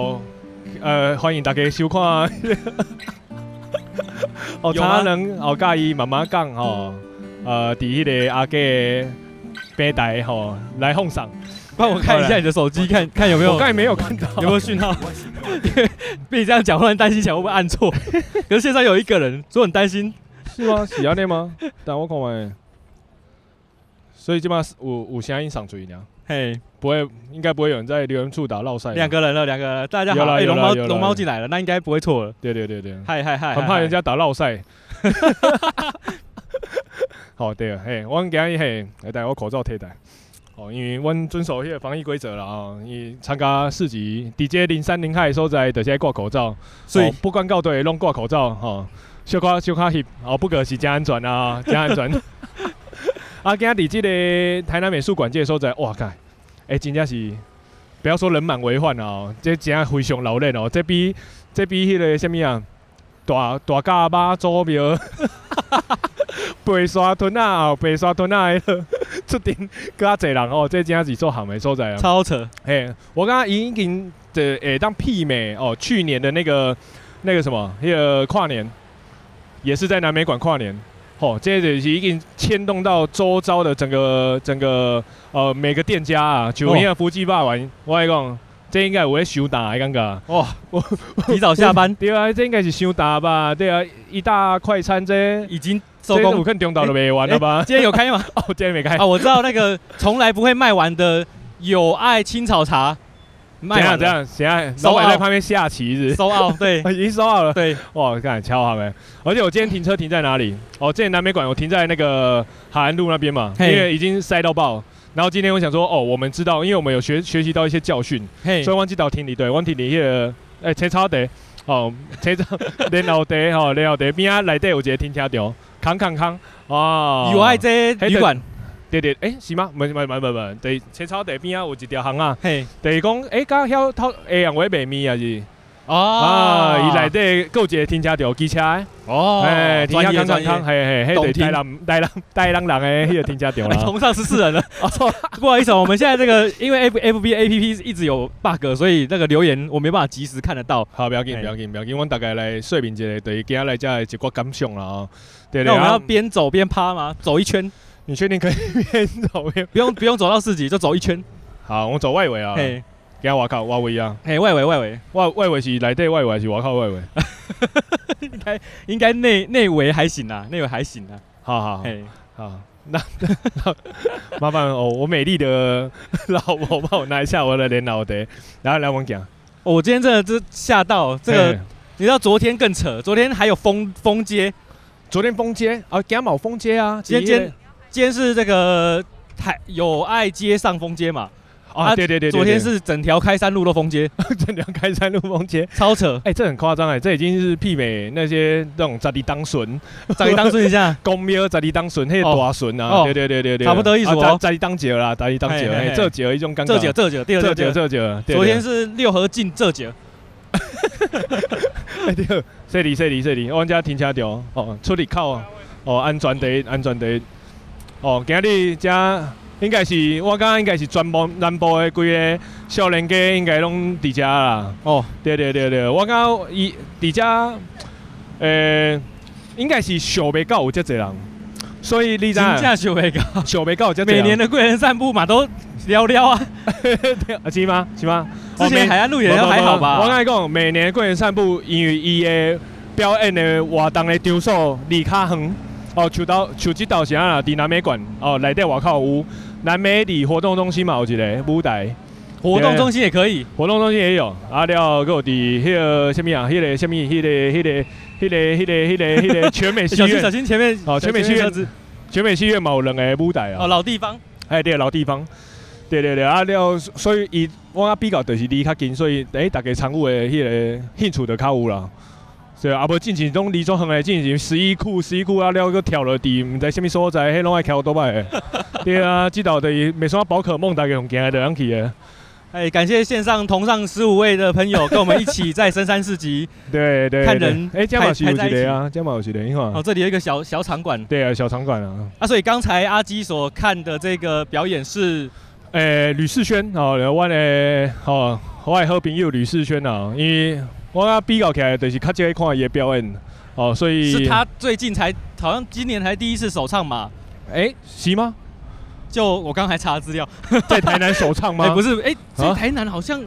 哦，呃，欢迎大家收看。哦，他人哦介意慢慢讲哦，呃，第一个阿给平台吼来奉上，帮我看一下你的手机，看看有没有。我刚才没有看到 有没有讯号。被你这样讲，忽然担心起来会不会按错？可是现在有一个人，所以很担心。是吗？是要念吗？但我看完。所以基本上有有声音上嘴呢。嘿，不会，应该不会有人在留言处打绕赛。两个人了，两个人，大家好。哎，龙猫，龙猫进来了，那应该不会错了。对对对对。嗨嗨嗨，很怕人家打绕赛。好，对啊，嘿，我今日嘿来戴我口罩替戴。哦，因为我遵守迄个防疫规则了啊。伊参加市集，DJ 零三零海所在，就是爱挂口罩。所以不管到对，拢挂口罩哈。小可小可翕，哦，不过是真安全啊，真安全。啊，今日伫即个台南美术馆这个所在，哇靠！哎、欸，真正是不要说人满为患哦，这真正非常劳累哦。这比这比迄个什么啊，大大甲妈祖庙，白沙屯啊，白沙屯啊，出庭更加侪人哦。这真正是做行的所在啊，超扯！嘿，我刚刚已经的诶当媲美哦，去年的那个那个什么那个跨年，也是在南美馆跨年。哦，这就是已经牵动到周遭的整个整个呃每个店家啊，就因为福记霸王，我来讲，这应该有在收大，尴尬。哇，我提早下班。对啊，这应该是收打吧？对啊，一大快餐这已经收工，五看中岛都没完了吧？欸欸、今天有开吗？哦，今天没开。啊，我知道那个从来不会卖完的友爱青草茶。这样这样，现在老板在旁边下棋子，收奥对，已经收奥了。对，哇，看敲他们。而且我今天停车停在哪里？哦，之前南美馆我停在那个海岸路那边嘛，因为已经塞到爆。然后今天我想说，哦，我们知道，因为我们有学学习到一些教训，所以忘记到停你对，忘记里那个哎车超的，哦车超连老的哦连老的边啊来对，我直接停车场，康康康哦，有爱这旅馆。对对，哎，是吗？没没没没没，对，青草地边啊有一条巷啊，嘿，就是讲，哎，刚晓偷下阳位卖米啊是，哦，啊，伊内底够一个停车场机车，哦，哎，停车康康康，嘿嘿，嘿，对，带人带人带人人的迄个停车场啦，同上十四人了，不好意思，我们现在这个因为 F F B A P P 一直有 bug，所以那个留言我没办法及时看得到。好，不要紧，不要紧，不要紧，我大概来说明一下，对，今下来这一个感想啦啊，对，那我们要边走边趴吗？走一圈。你确定可以边走边不用不用走到市集就走一圈？好，我走外围啊。嘿，给他我靠，外围啊。嘿，外围外围外外围是来对外围还是我靠外围？应该应该内内围还行啊，内围还行啊。好好嘿，好，那麻烦哦，我美丽的老婆帮我拿一下我的脸脑袋，然后来我讲。我今天真的是吓到，这个你知道昨天更扯，昨天还有封封街，昨天封街啊，今天冇封街啊，今天。今天是这个台友爱街上封街嘛？啊，对对对，昨天是整条开山路都封街，整条开山路封街，超扯！哎，这很夸张哎，这已经是媲美那些那种十里当笋，十里当笋一下，公庙十里当笋，那些大笋啊，对对对对对，差不多意思哦，十里当节啦，十里当节，哎，这节一种感觉，这节这节，第二节这节，昨天是六合进这节，哎对，这里这里这里，我家停车场哦，出里靠哦，安全第一安全的。哦，今日遮应该是我感觉应该是全部南部的规个少年家应该拢伫遮啦。哦，对对对对，我感觉伊伫遮，诶，应该是想袂到有遮侪人，所以你知真正想袂到，想袂到有遮侪人。每年的贵人散步嘛都寥寥 啊，是吗？是吗？之前海岸路也还好吧？我跟你讲，每年贵人散步因为伊的表演的活动的场所离较远。哦，像到像这道是安啦，伫南美馆哦，内底外口有南美里活动中心嘛，有一个舞台，活动中心也可以，活动中心也有，啊了，搁有伫迄个什么啊，迄个什么，迄个迄个迄个迄个迄个迄个 全美戏院，小心小心前面，哦，全美戏院，全美戏院嘛有两个舞台啊，哦，老地方，哎对，老地方，对对对，啊了，所以伊我啊比较就是离较近，所以诶，大家参与的迄个兴趣就较有啦。对啊，无进前拢离中横来进前十一库十一库啊，了个跳落地，毋知啥物所在，迄拢爱跳多摆。对啊，知道的没什么宝可梦，大概用行来的去的。哎，感谢线上同上十五位的朋友，跟我们一起在深山市集。对对，看人。哎，加马是有几个啊？加马有几个？你看。哦，这里有一个小小场馆。对啊，小场馆啊。啊，所以刚才阿基所看的这个表演是。诶，吕世轩哦，我诶，哦，我爱好朋友吕世轩啊，因为我刚比较起来，就是较少看伊的表演哦，所以是他最近才，好像今年才第一次首唱嘛？诶，是吗？就我刚才查资料，在台南首唱吗？欸、不是，哎、欸，在台南好像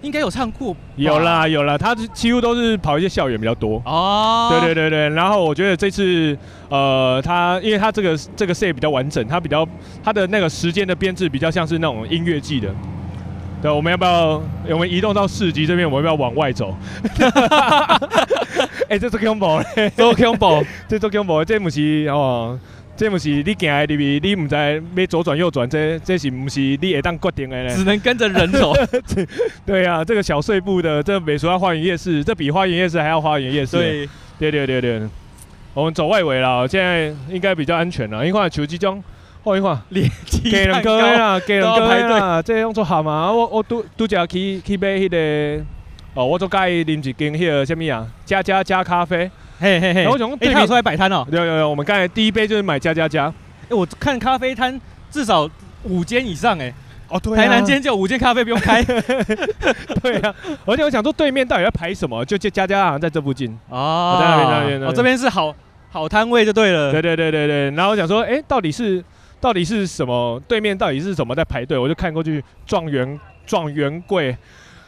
应该有唱过。有啦有啦，他几乎都是跑一些校园比较多。哦，对对对对。然后我觉得这次，呃，他因为他这个这个 set 比较完整，他比较他的那个时间的编制比较像是那种音乐季的。对，我们要不要我们移动到市集这边？我们要不要往外走？哎、欸，这是恐怖嘞，这是恐怖，这是恐怖，这不是哦。这不是你行的里面，你唔知要左转右转，这这是不是你会当决定的呢？只能跟着人走。对啊，这个小碎步的，这美术要花园夜市，这比花园夜市还要花园夜市。对，对对对对。我们走外围了，现在应该比较安全了。因为球机中，哦，一会连给人哥啦，给人哥啦，这样做好吗？我我都都只去去买那个，哦，我做介意啉一间那个什么呀？加加加咖啡。嘿嘿嘿，我从对面出来摆摊哦。有有有，我们刚才第一杯就是买加加加。哎，我看咖啡摊至少五间以上哎。哦，对。台南间就五间咖啡不用开。对啊，而且我想说对面到底要排什么？就就加加好像在这附近。哦。在那边那边。哦，这边是好好摊位就对了。对对对对对。然后我想说，哎，到底是到底是什么？对面到底是什么在排队？我就看过去，状元状元柜。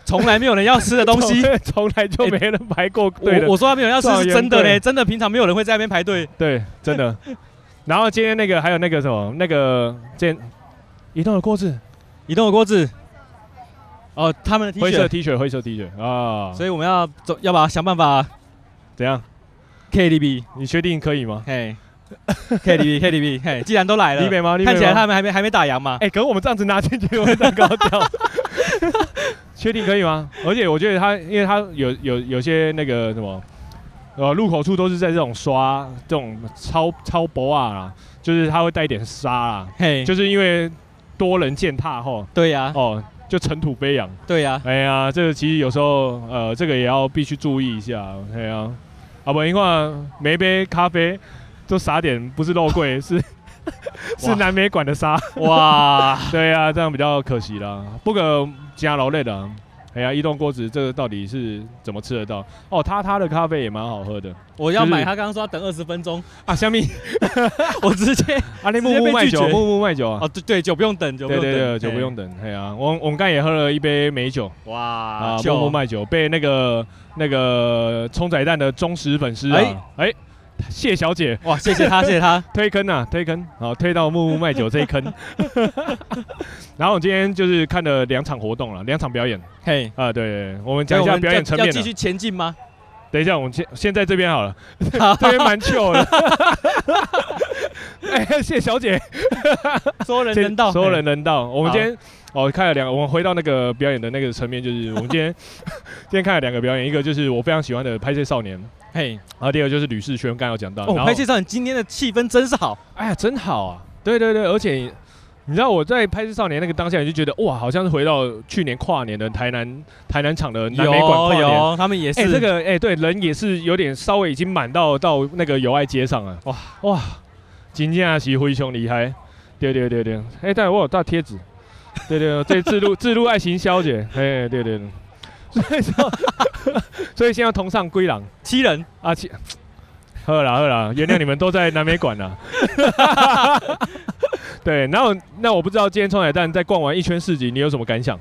从来没有人要吃的东西，从来就没人排过队。我说他没有人要吃是真的嘞，真的平常没有人会在那边排队。对，真的。然后今天那个还有那个什么，那个今天移动的锅子，移动的锅子。哦，他们的灰色 T 恤，灰色 T 恤啊。所以我们要走，要把它想办法怎样？KDB，你确定可以吗？嘿 KTV，KTV，嘿，既然都来了，看起来他们还没还没打烊嘛？哎，可是我们这样子拿进去会蛋糕掉。确定可以吗？而且我觉得他，因为他有有有些那个什么，呃，入口处都是在这种刷这种超超薄啊啦，就是他会带一点沙啊，嘿，就是因为多人践踏后，对呀，哦，就尘土飞扬，对呀，哎呀，这个其实有时候呃，这个也要必须注意一下，哎呀，啊不，因为每杯咖啡都撒点不是肉桂 是。是南美馆的沙哇，对呀、啊，这样比较可惜啦。不过加劳累的，哎呀，移动锅子这个到底是怎么吃得到？哦，他他的咖啡也蛮好喝的。我要买，他刚刚说要等二十分钟啊，香蜜？我直接啊，你木木卖酒，木木卖酒啊？哦，对对，酒不用等，酒不用等，对对对，酒不用等。哎呀，我我们刚也喝了一杯美酒，哇啊，木木卖酒被那个那个冲仔蛋的忠实粉丝啊，哎。谢小姐，哇，谢谢她，谢谢她推坑啊，推坑，好推到木木卖酒这一坑。然后我今天就是看了两场活动了，两场表演。嘿，啊，对，我们讲一下表演层面。要继续前进吗？等一下，我们先先在这边好了，这边蛮糗的。哎，谢小姐，所有人人道，所有人人道。我们今天哦看了两个，我们回到那个表演的那个层面，就是我们今天今天看了两个表演，一个就是我非常喜欢的《拍摄少年》。嘿，然后第二个就是吕世轩，刚刚有讲到。哦，拍谢少年今天的气氛真是好，哎呀，真好啊！对对对，而且你知道我在拍摄少年那个当下，就觉得哇，好像是回到去年跨年的台南台南场的南美馆跨年。他们也是。哎，这个哎，对，人也是有点稍微已经满到到那个友爱街上了。哇哇，今天啊是灰熊厉害。对对对对，哎，但我有大贴纸。对对，这 自录自录爱情小姐。哎，对对对。所以说，所以现在同上归狼七人啊七，喝了喝了，原谅你们都在南美馆了。对，然后那我不知道今天冲海蛋在逛完一圈市集，你有什么感想？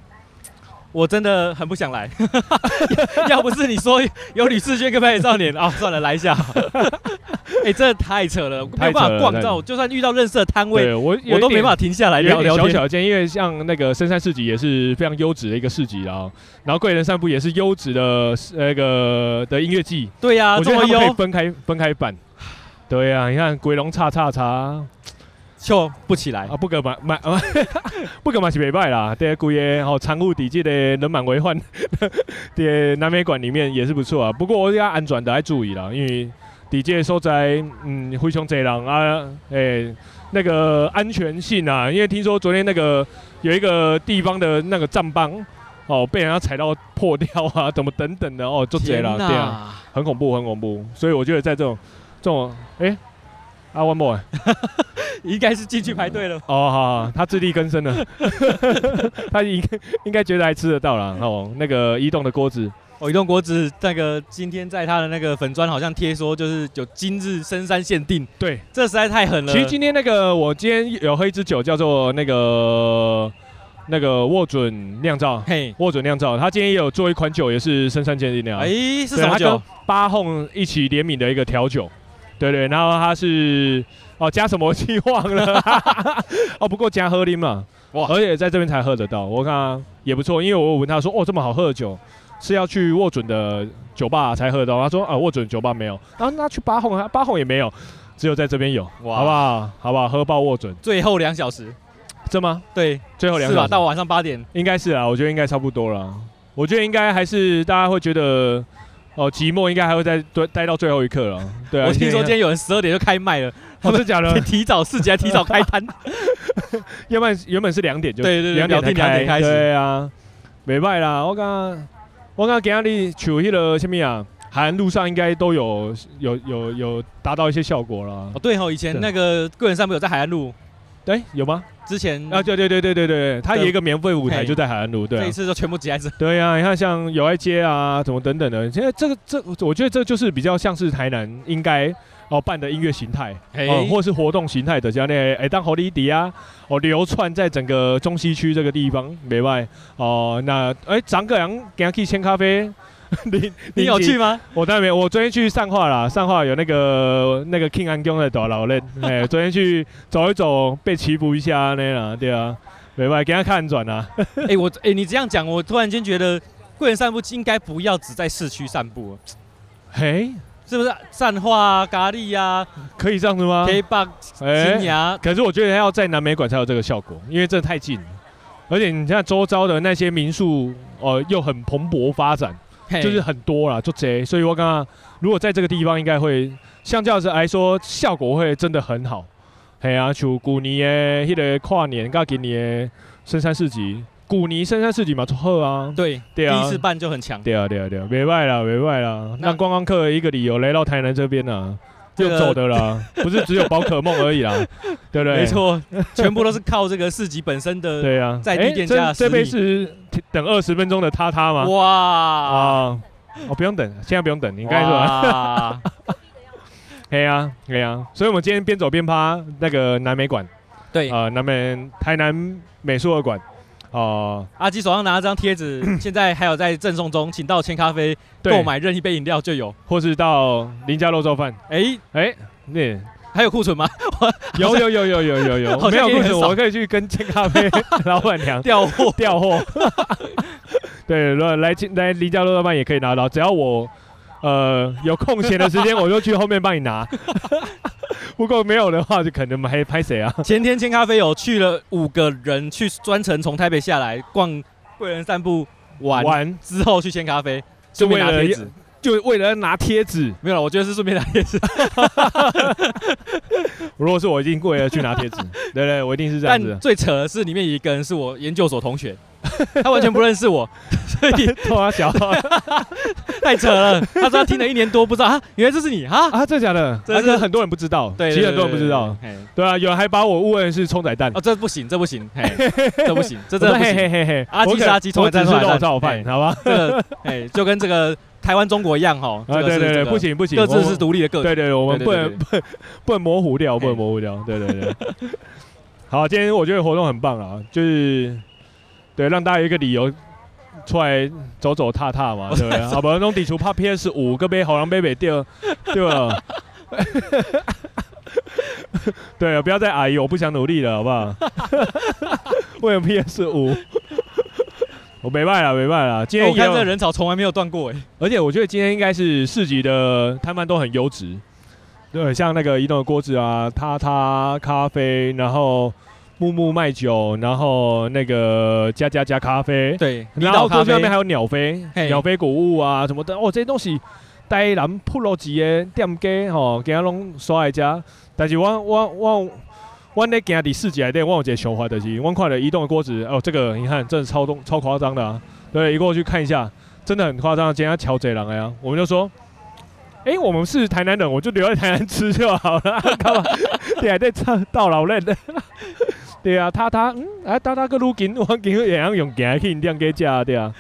我真的很不想来，要不是你说有吕士轩跟拍谢少年啊，算了，来一下。哎，这太扯了，没有办法逛到，就算遇到认识的摊位，我我都没办法停下来聊聊天。小小间，因为像那个深山市集也是非常优质的一个市集啊，然后贵人散步也是优质的那个的音乐季。对呀，我觉得他们可以分开分开办。对呀，你看鬼龙叉叉叉。笑不起来啊！不可买买啊！不可买是袂歹啦。对，规个吼仓库底这的人满为患的南美馆里面也是不错啊。不过我要安全的要注意啦，因为底这所在嗯非常侪人啊，诶、欸，那个安全性啊，因为听说昨天那个有一个地方的那个站桩哦，被人家踩到破掉啊，怎么等等的哦，就贼了，对啊，很恐怖，很恐怖。所以我觉得在这种这种诶。欸啊，one more，应该是进去排队了。哦，好，好，他自力更生了，他应应该觉得还吃得到了。哦，那个移动的锅子，哦，移动锅子，那个今天在他的那个粉砖好像贴说，就是有今日深山限定。对，这实在太狠了。其实今天那个，我今天有喝一支酒，叫做那个那个沃准酿造。嘿，沃准酿造，他今天也有做一款酒，也是深山限定的。哎，是什么酒？八红一起联名的一个调酒。对对，然后他是哦加什么我忘了，哦不过加喝啉嘛，哇，而且在这边才喝得到，我看也不错，因为我问他说哦这么好喝的酒是要去沃准的酒吧才喝得到，他说啊沃准酒吧没有，然后那去八红八红也没有，只有在这边有，哇，好不好？好不好？喝爆沃准，最后两小时，这吗？对，最后两小时是吧？到晚上八点，应该是啊，我觉得应该差不多了，我觉得应该还是大家会觉得。哦，寂寞应该还会再待待到最后一刻了。对啊，我听说今天有人十二点就开卖了，他们是假的？提早四级还提早开摊，要不然原本是两点就对对对，两点两点开始。对啊，没卖啦。我刚我刚给阿你取那个什么啊？海岸路上应该都有有有有达到一些效果了。哦，对哦，以前那个个人散步有在海岸路。对，有吗？之前啊，对对对对对对，他有一个免费舞台就在海岸路，对、啊。这一次就全部挤在这。对呀、啊，你看像友爱街啊，什么等等的，现在这个这，我觉得这就是比较像是台南应该哦办的音乐形态，哦，或是活动形态的这样的，哎，当好利迪啊，哦，流窜在整个中西区这个地方，没外哦，那哎，张个人给他去签咖啡。你你有去吗？我当然没有，我昨天去上化啦，上化有那个那个 King 安宫的大老人，哎，昨天去走一走，被祈福一下那啦，对啊，没办法，给他看转啊。哎，我哎，你这样讲，我突然间觉得贵人散步应该不要只在市区散步，嘿，是不是？善化咖喱呀，可以这样子吗？可以把新芽，可是我觉得要在南美馆才有这个效果，因为这太近了，而且你看周遭的那些民宿哦，又很蓬勃发展。就是很多啦，就这，所以我刚刚如果在这个地方，应该会相较之来说，效果会真的很好。嘿啊，就古尼的，迄个跨年跟今年深山市集，古尼深山市集嘛，就好啊。对对啊，第一次办就很强。对啊对啊对啊，没坏啦没坏啦，那观光客一个理由来到台南这边呢。就走的啦，不是只有宝可梦而已啦，对不对？没错，全部都是靠这个市集本身的。对啊，在地店家。这杯是等二十分钟的他他吗？哇啊！哦，不用等，现在不用等，你应该说。啊。可以啊，可以啊。所以我们今天边走边趴那个南美馆。对啊，南美台南美术二馆。哦，阿基手上拿了张贴纸，现在还有在赠送中，请到千咖啡购买任意一杯饮料就有，或是到林家肉燥饭。哎哎，那还有库存吗？有有有有有有有，没有库存我可以去跟千咖啡 老板娘调 货调货。对，来来来林家肉燥饭也可以拿到，只要我呃有空闲的时间，我就去后面帮你拿。不过没有的话，就可能还拍谁啊？前天千咖啡有去了五个人，去专程从台北下来逛贵人散步玩，完之后去千咖啡，顺便拿贴纸，就为了拿贴纸。没有了，我觉得是顺便拿贴纸。如果是我，一定过来去拿贴纸。对对，我一定是这样子。但最扯的是，里面有一个人是我研究所同学。他完全不认识我，所以偷他小号，太扯了。他说他听了一年多，不知道啊，原来这是你啊啊，真的假的？但是很多人不知道，对，其实很多人不知道。对啊，有人还把我误认是冲仔蛋。哦，这不行，这不行，这不行，这真的不行。阿基是阿基，冲仔蛋是葱仔蛋，好吧？这个哎，就跟这个台湾中国一样哈。对对对，不行不行，各自是独立的个体。对对，我们不能不不能模糊掉，不能模糊掉。对对对。好，今天我觉得活动很棒啊，就是。对，让大家有一个理由出来走走踏踏嘛，对不对？好不容易抵触怕 PS 五，个杯好让杯杯掉，对吧？对啊，不要再阿姨，我不想努力了，好不好？为了 PS 五，我没办了，没办了。今天我看这人潮从来没有断过哎，而且我觉得今天应该是市集的摊贩都很优质，对，像那个移动的锅子啊，他他咖啡，然后。木木卖酒，然后那个加加加咖啡，对，然后桌子上面还有鸟飞，鸟飞谷物啊什么的，哦，这些东西台南普罗吉的店家吼，给他拢刷来家。但是我我我我那行第四集来对，我有一个想法就是，我看了移动的锅子，哦，这个你看，真的超动超夸张的啊！对，一过去看一下，真的很夸张，今天乔贼狼呀，我们就说，哎、欸，我们是台南人，我就留在台南吃就好了，干嘛？你还在唱到老人的？对啊，他他嗯，哎，他他个路径，我今日也要用行去店给加对啊，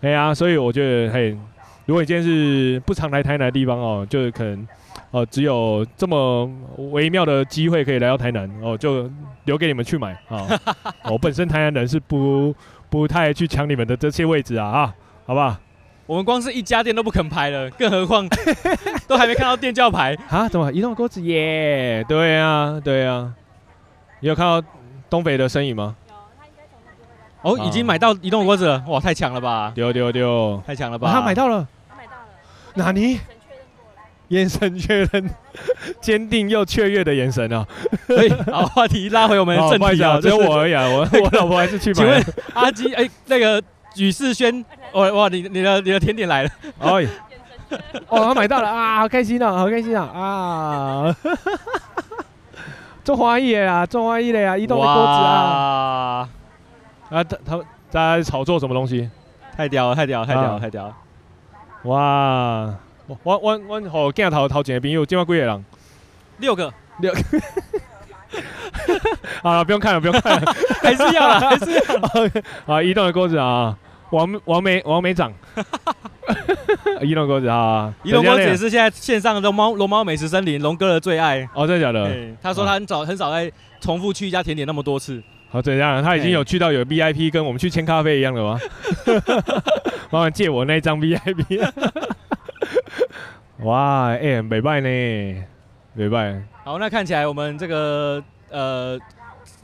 哎呀，所以我觉得嘿，如果你今天是不常来台南的地方哦，就是可能哦，只有这么微妙的机会可以来到台南哦，就留给你们去买啊。我本身台南人是不不太去抢你们的这些位置啊啊，好不好？我们光是一家店都不肯排了，更何况 都还没看到店叫牌啊？怎么移动锅子耶？对啊，对啊，你有看到？东北的身影吗？有，他应该从那边会来。哦，已经买到移动锅子了，哇，太强了吧！丢丢丢，太强了吧！他买到了，他买到了。哪里？眼神确认，坚定又雀跃的眼神啊！可以，好，话题拉回我们正题啊，只有我而已啊，我我老婆还是去买。请问阿基，哎，那个吕世轩，哇 哇，你你的你的甜点来了，哎，哦，他买到了啊，好开心啊，好开心啊啊！做花艺的呀，做花艺的呀，移动的锅子啊！啊，他他在炒作什么东西？太屌了，太屌了，太屌了，太屌了！哇！我我我好镜头头前的朋友，今晚几个人？六个，六个。好了，不用看了，不用看了，还是要了，还是要。啊，移动的锅子啊，王王梅王梅长。移动锅子啊，一龙哥子也是现在线上的龙猫龙猫美食森林龙哥的最爱哦，真的假的？他说他很早很少在重复去一家甜点那么多次。好，怎样？他已经有去到有 VIP，跟我们去签咖啡一样的吗？麻烦借我那张 VIP。哇，哎，美拜呢，美拜。好，那看起来我们这个呃。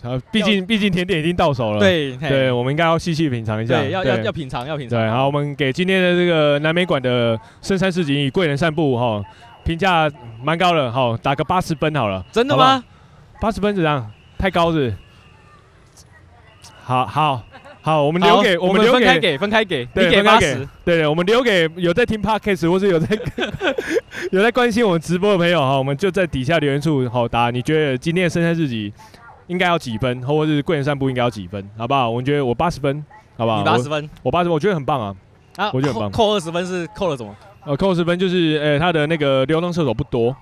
啊，毕竟毕竟甜点已经到手了，对对，我们应该要细细品尝一下，对，要要要品尝，要品尝。对，好，我们给今天的这个南美馆的深山市集与贵人散步哈，评价蛮高的，好，打个八十分好了。真的吗？八十分怎样？太高是？好好好，我们留给我们留给分开给分开给，对，你给八十，对，我们留给有在听 Podcast 或者有在 有在关心我们直播的朋友哈，我们就在底下留言处好答。你觉得今天的深山市集？应该要几分，或者是贵人散步应该要几分，好不好？我觉得我八十分，好不好？你八十分，我八十分，我觉得很棒啊！啊，我觉得很棒。扣二十分是扣了什么？呃，扣二十分就是，呃，他的那个流动厕所不多，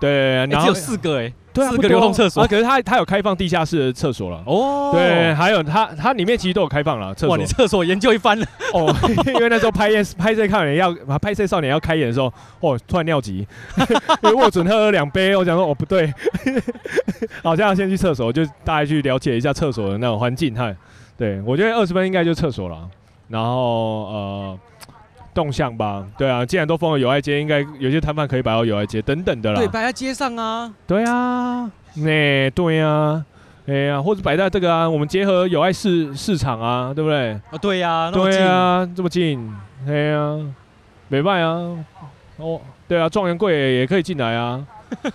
对，然后只有四个，哎，对啊，四个流动厕所。啊，可是他他有开放地下室的厕所了，哦，对，还有它它里面其实都有开放了厕所。哇，你厕所研究一番了。哦，因为那时候拍夜拍摄少年要拍摄少年要开演的时候，哦，突然尿急，因为我准喝了两杯，我想说哦不对，好像要先去厕所，就大概去了解一下厕所的那种环境，哈，对我觉得二十分应该就厕所了，然后呃。动向吧，对啊，既然都封了友爱街，应该有些摊贩可以摆到友爱街等等的啦。对，摆在街上啊。对啊，那对啊，哎呀，或者摆在这个啊，我们结合友爱市市场啊，对不对？啊，对呀，对啊，这么近，哎呀，没卖啊。哦，对啊，状元柜也可以进来啊。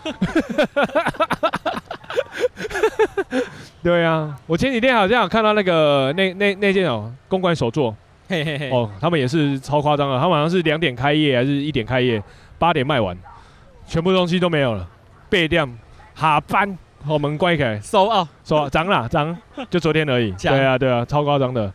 对啊，我前几天好像有看到那个那那那件哦，公馆首座。嘿嘿嘿。哦，他们也是超夸张的，他们好像是两点开业还是一点开业，八点卖完，全部东西都没有了，备店哈班，后门关开，收啊收啊，涨了涨，就昨天而已，对啊对啊，超夸张的。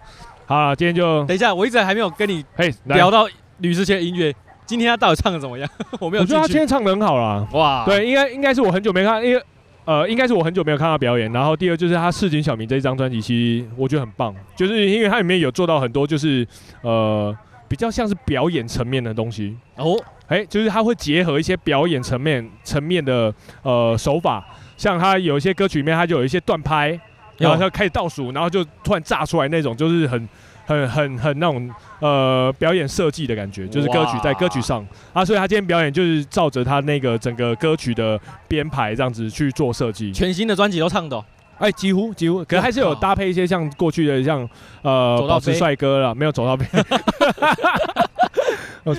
好，今天就等一下，我一直还没有跟你嘿聊到吕士轩的音乐，今天他到底唱的怎么样？我没有，我觉得他今天唱的很好啦，哇，对，应该应该是我很久没看，因为。呃，应该是我很久没有看他表演。然后第二就是他市井小民这一张专辑，其实我觉得很棒，就是因为它里面有做到很多，就是呃比较像是表演层面的东西哦。哎，就是他会结合一些表演层面层面的呃手法，像他有一些歌曲里面，他就有一些断拍，然后他开始倒数，然后就突然炸出来那种，就是很。很很很那种呃表演设计的感觉，就是歌曲在歌曲上。啊，所以他今天表演就是照着他那个整个歌曲的编排这样子去做设计。全新的专辑都唱的，哎，几乎几乎，可是还是有搭配一些像过去的像呃保持帅哥啦，没有走到边。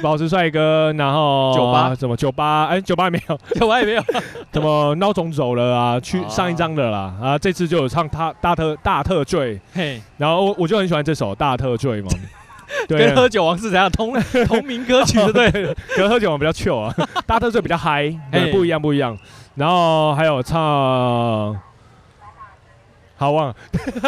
保持帅哥，然后酒吧什么酒吧？哎，酒吧也没有，酒吧也没有。怎么孬种走了啊？去上一张的啦啊！这次就有唱他大特大特醉，嘿，然后我我就很喜欢这首大特醉嘛。对，跟喝酒王是怎样同同名歌曲？对，跟喝酒王比较 chill 啊，大特醉比较嗨，对，不一样不一样。然后还有唱好忘了。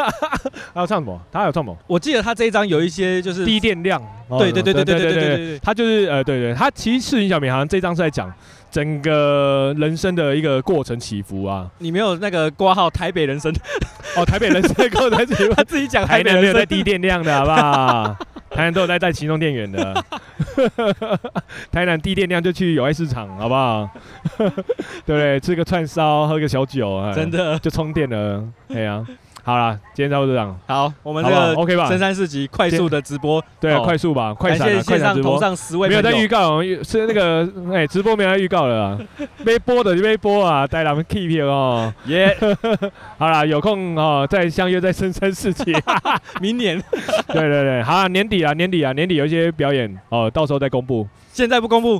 还有唱什么？他还有唱什么？我记得他这一张有一些就是低电量。对对对对对对对对，他就是呃，对对，他其实赤井小明好像这张是在讲整个人生的一个过程起伏啊。你没有那个挂号台北人生哦，台北人生过程起伏，他自己讲台南没有在低电量的好不好？台南都有在带行动电源的。台南低电量就去友爱市场好不好？对不对？吃个串烧，喝个小酒，真的就充电了。哎呀。好了，今天差不多这样。好，我们这个 OK 吧？深山四级快速的直播，对，快速吧，快闪了，快闪直播。没有在预告，是那个 哎，直播没有在预告了啊，没播的就没播啊，带他们 keep 哦。耶，好了，有空哦，再相约在深山四级，明年。对对对，好，年底啊，年底啊，年底有一些表演哦，到时候再公布。现在不公布，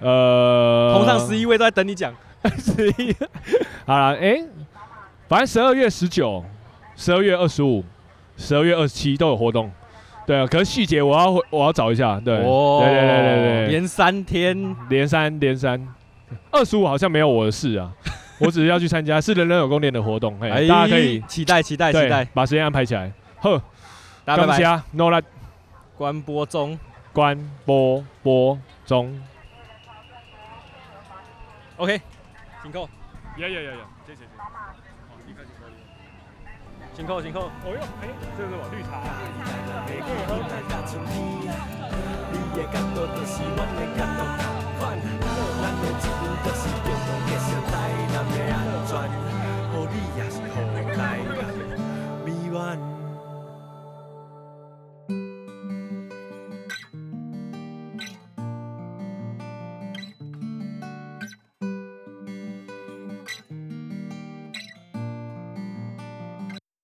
呃，同上十一位都在等你讲。十一，好了，哎，反正十二月十九。十二月二十五、十二月二十七都有活动，对啊，可是细节我要我要找一下，对，哦、对对对对对，连三天，连三连三，二十五好像没有我的事啊，我只是要去参加，是人人有功练的活动，哎，大家可以期待期待期待，把时间安排起来，呵，大家拜拜，No 啦，关播中，关播播中，OK，请扣，呀呀呀呀。辛苦辛苦。哦哟，哎，这是什么绿茶？绿茶。